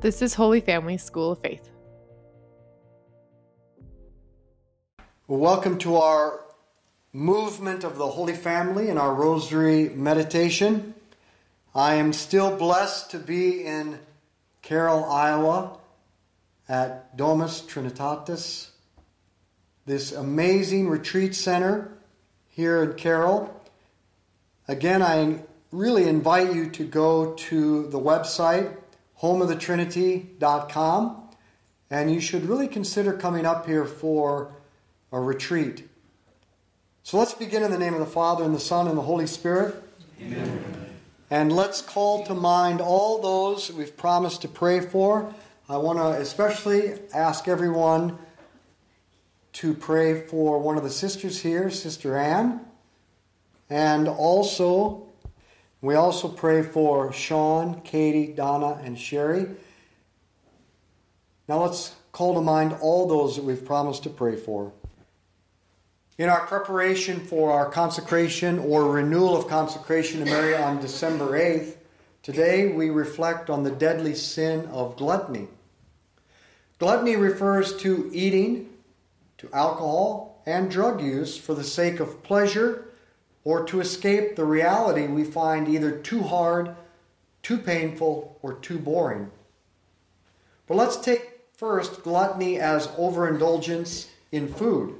This is Holy Family School of Faith. Welcome to our movement of the Holy Family and our Rosary meditation. I am still blessed to be in Carroll, Iowa at Domus Trinitatis, this amazing retreat center here in Carroll. Again, I really invite you to go to the website homeofthetrinity.com and you should really consider coming up here for a retreat. So let's begin in the name of the Father, and the Son, and the Holy Spirit. Amen. And let's call to mind all those we've promised to pray for. I want to especially ask everyone to pray for one of the sisters here, Sister Anne. And also, we also pray for Sean, Katie, Donna, and Sherry. Now let's call to mind all those that we've promised to pray for. In our preparation for our consecration or renewal of consecration to Mary on December 8th, today we reflect on the deadly sin of gluttony. Gluttony refers to eating, to alcohol, and drug use for the sake of pleasure or to escape the reality we find either too hard, too painful, or too boring. But let's take first gluttony as overindulgence in food.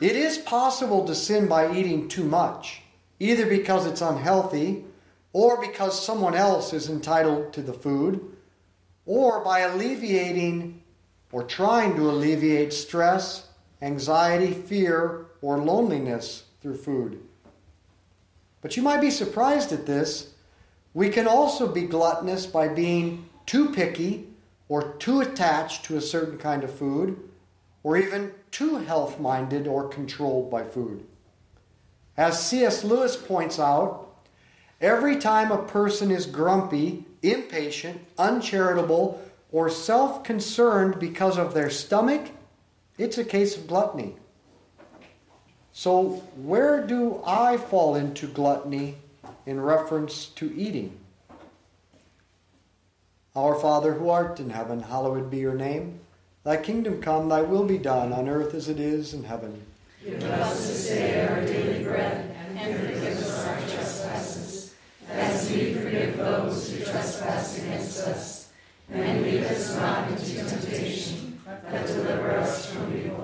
It is possible to sin by eating too much, either because it's unhealthy, or because someone else is entitled to the food, or by alleviating or trying to alleviate stress, anxiety, fear, or loneliness through food. But you might be surprised at this. We can also be gluttonous by being too picky or too attached to a certain kind of food, or even too health minded or controlled by food. As C.S. Lewis points out, every time a person is grumpy, impatient, uncharitable, or self concerned because of their stomach, it's a case of gluttony. So, where do I fall into gluttony in reference to eating? Our Father who art in heaven, hallowed be your name. Thy kingdom come, thy will be done on earth as it is in heaven. Give us this day our daily bread, and forgive us our trespasses, as we forgive those who trespass against us. And lead us not into temptation, but deliver us from evil.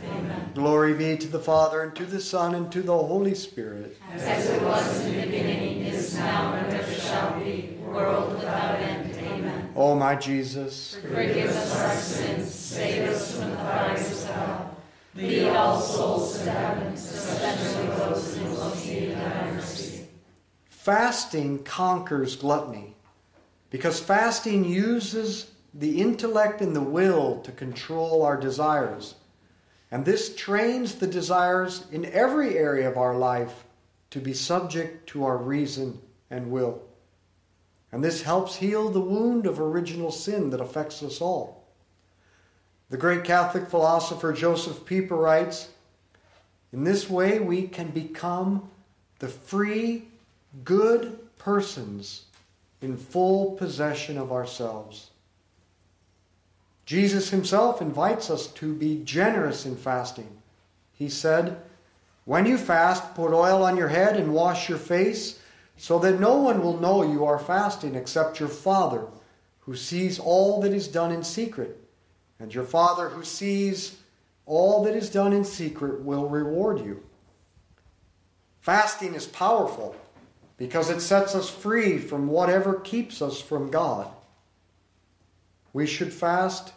Glory be to the Father, and to the Son, and to the Holy Spirit. As it was in the beginning, is now, and ever shall be, world without end. Amen. O my Jesus, Forgive us our sins, save us from the fires of hell. Lead all souls to heaven, especially those in most need of thy mercy. fasting conquers gluttony because fasting uses the intellect and the will to control our desires. And this trains the desires in every area of our life to be subject to our reason and will. And this helps heal the wound of original sin that affects us all. The great Catholic philosopher Josef Pieper writes In this way, we can become the free, good persons in full possession of ourselves. Jesus himself invites us to be generous in fasting. He said, When you fast, put oil on your head and wash your face, so that no one will know you are fasting except your Father, who sees all that is done in secret. And your Father, who sees all that is done in secret, will reward you. Fasting is powerful because it sets us free from whatever keeps us from God. We should fast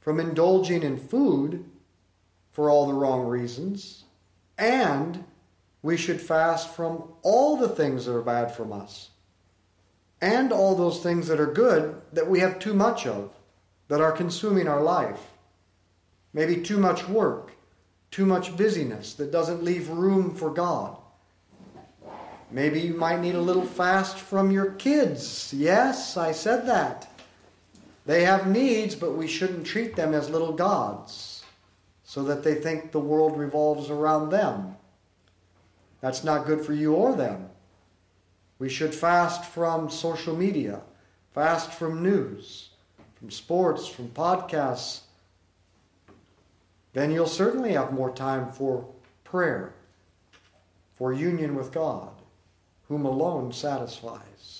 from indulging in food for all the wrong reasons, and we should fast from all the things that are bad from us, and all those things that are good that we have too much of, that are consuming our life. Maybe too much work, too much busyness that doesn't leave room for God. Maybe you might need a little fast from your kids. Yes, I said that. They have needs, but we shouldn't treat them as little gods so that they think the world revolves around them. That's not good for you or them. We should fast from social media, fast from news, from sports, from podcasts. Then you'll certainly have more time for prayer, for union with God whom alone satisfies.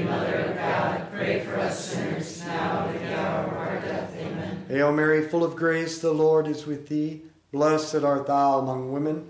Mother of God, pray for us sinners, now and at the hour of our death. Amen. Hail Mary, full of grace, the Lord is with thee. Blessed art thou among women.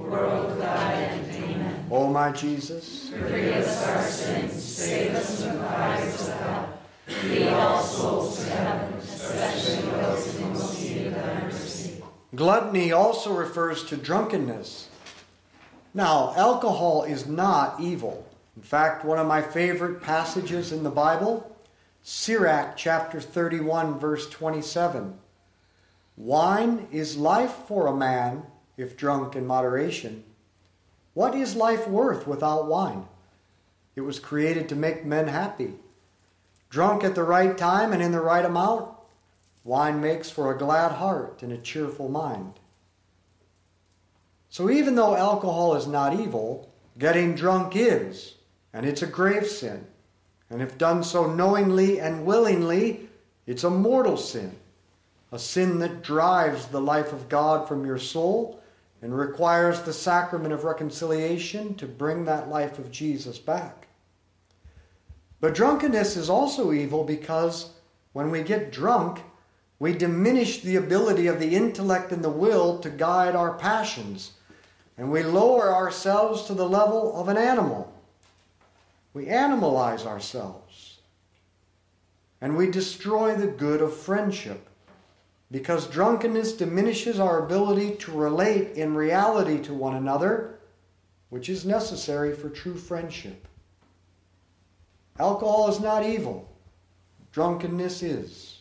world without end. Amen. O my Jesus, Forgive us our sins, save us from the fires of hell. Lead all souls to heaven, especially those in most need of thy mercy. Gluttony also refers to drunkenness. Now, alcohol is not evil. In fact, one of my favorite passages in the Bible, Sirach chapter 31, verse 27. Wine is life for a man if drunk in moderation. What is life worth without wine? It was created to make men happy. Drunk at the right time and in the right amount, wine makes for a glad heart and a cheerful mind. So even though alcohol is not evil, getting drunk is, and it's a grave sin. And if done so knowingly and willingly, it's a mortal sin, a sin that drives the life of God from your soul and requires the sacrament of reconciliation to bring that life of Jesus back. But drunkenness is also evil because when we get drunk, we diminish the ability of the intellect and the will to guide our passions, and we lower ourselves to the level of an animal. We animalize ourselves, and we destroy the good of friendship because drunkenness diminishes our ability to relate in reality to one another, which is necessary for true friendship. Alcohol is not evil, drunkenness is.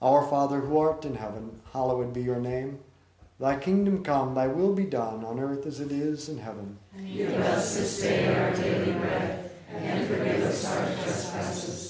Our Father who art in heaven, hallowed be your name. Thy kingdom come, thy will be done, on earth as it is in heaven. Give us this day our daily bread, and forgive us our trespasses,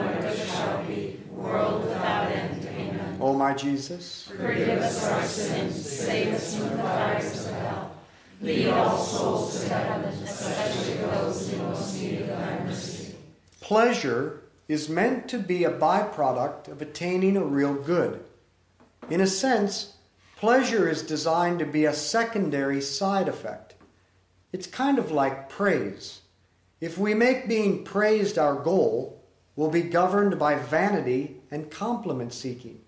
O my Jesus, Forgive us our sins, save us from the fires of hell. Lead all souls to heaven, especially those in most need of thy mercy. Pleasure is meant to be a byproduct of attaining a real good. In a sense, pleasure is designed to be a secondary side effect. It's kind of like praise. If we make being praised our goal, we'll be governed by vanity and compliment seeking.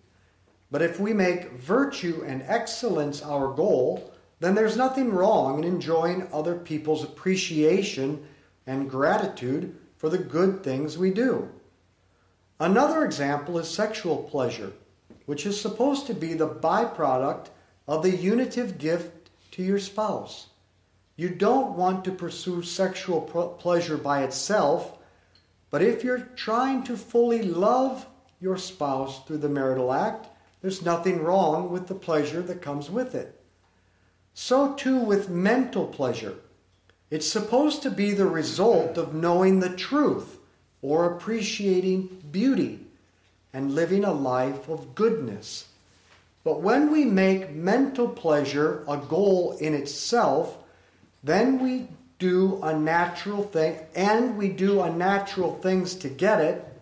But if we make virtue and excellence our goal, then there's nothing wrong in enjoying other people's appreciation and gratitude for the good things we do. Another example is sexual pleasure, which is supposed to be the byproduct of the unitive gift to your spouse. You don't want to pursue sexual pleasure by itself, but if you're trying to fully love your spouse through the marital act, there's nothing wrong with the pleasure that comes with it. So too with mental pleasure. It's supposed to be the result of knowing the truth or appreciating beauty and living a life of goodness. But when we make mental pleasure a goal in itself, then we do unnatural thing and we do unnatural things to get it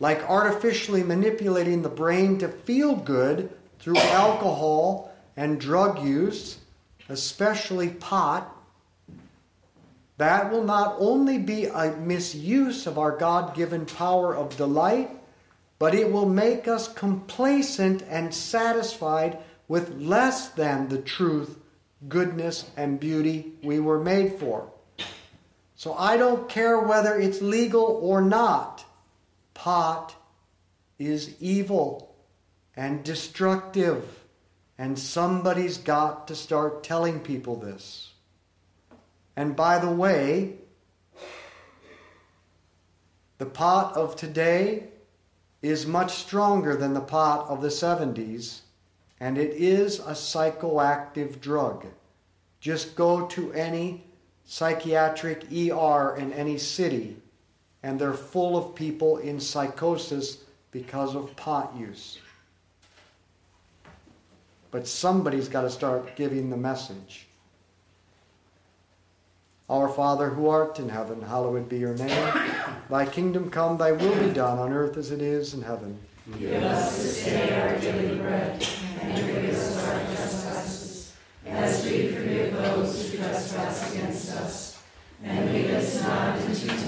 like artificially manipulating the brain to feel good through alcohol and drug use, especially pot, that will not only be a misuse of our God given power of delight, but it will make us complacent and satisfied with less than the truth, goodness, and beauty we were made for. So I don't care whether it's legal or not pot is evil and destructive, and somebody's got to start telling people this. And by the way, the pot of today is much stronger than the pot of the 70s, and it is a psychoactive drug. Just go to any psychiatric ER in any city and they're full of people in psychosis because of pot use. But somebody's got to start giving the message. Our Father who art in heaven, hallowed be your name. Thy kingdom come, thy will be done on earth as it is in heaven. Give us this day our daily bread, and forgive us our trespasses, as we forgive those who trespass against us. And lead us not into temptation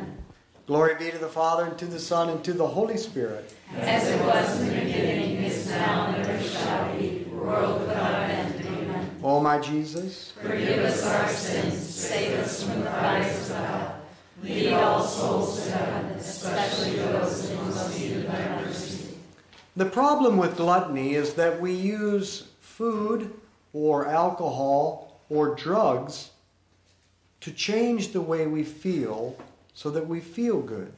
Glory be to the Father, and to the Son, and to the Holy Spirit. As it was in the beginning, is now, and ever shall be, world without end. Amen. O my Jesus, Forgive us our sins, save us from the fires of hell. Lead all souls to heaven, especially those in most need of thy mercy. the problem with gluttony is that we use food or alcohol or drugs to change the way we feel so that we feel good.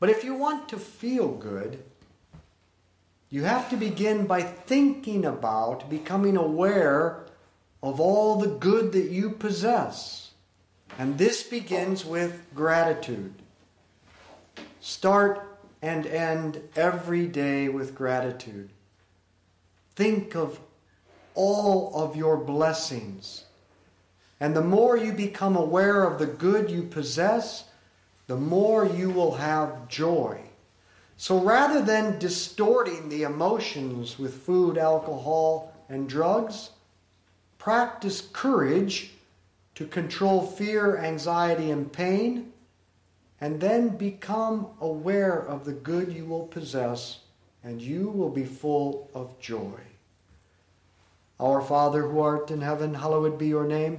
But if you want to feel good, you have to begin by thinking about becoming aware of all the good that you possess. And this begins with gratitude. Start and end every day with gratitude. Think of all of your blessings. And the more you become aware of the good you possess, the more you will have joy. So rather than distorting the emotions with food, alcohol, and drugs, practice courage to control fear, anxiety, and pain, and then become aware of the good you will possess, and you will be full of joy. Our Father who art in heaven, hallowed be your name.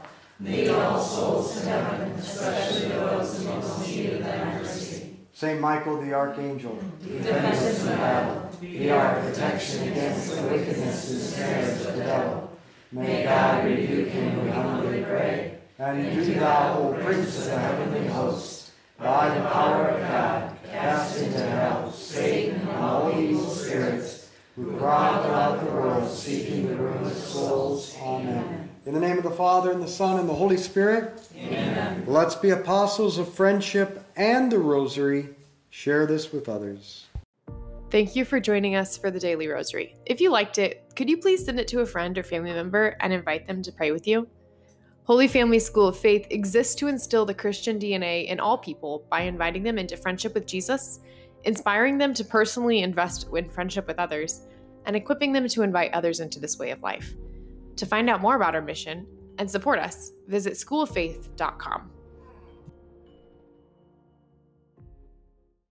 Lead all souls to heaven, especially those in most need of thy mercy. Saint Michael the Archangel, Defend us in battle, be our protection against the wickedness and snares of the devil. May God rebuke him, we humbly pray. and do thou, O Prince of the heavenly host, By the power of God, cast into hell Satan and all evil spirits who prowl about the world seeking the ruin of souls. Amen. In the name of the Father, and the Son, and the Holy Spirit, Amen. let's be apostles of friendship and the rosary. Share this with others. Thank you for joining us for the Daily Rosary. If you liked it, could you please send it to a friend or family member and invite them to pray with you? Holy Family School of Faith exists to instill the Christian DNA in all people by inviting them into friendship with Jesus, inspiring them to personally invest in friendship with others, and equipping them to invite others into this way of life. To find out more about our mission and support us, visit schooloffaith.com.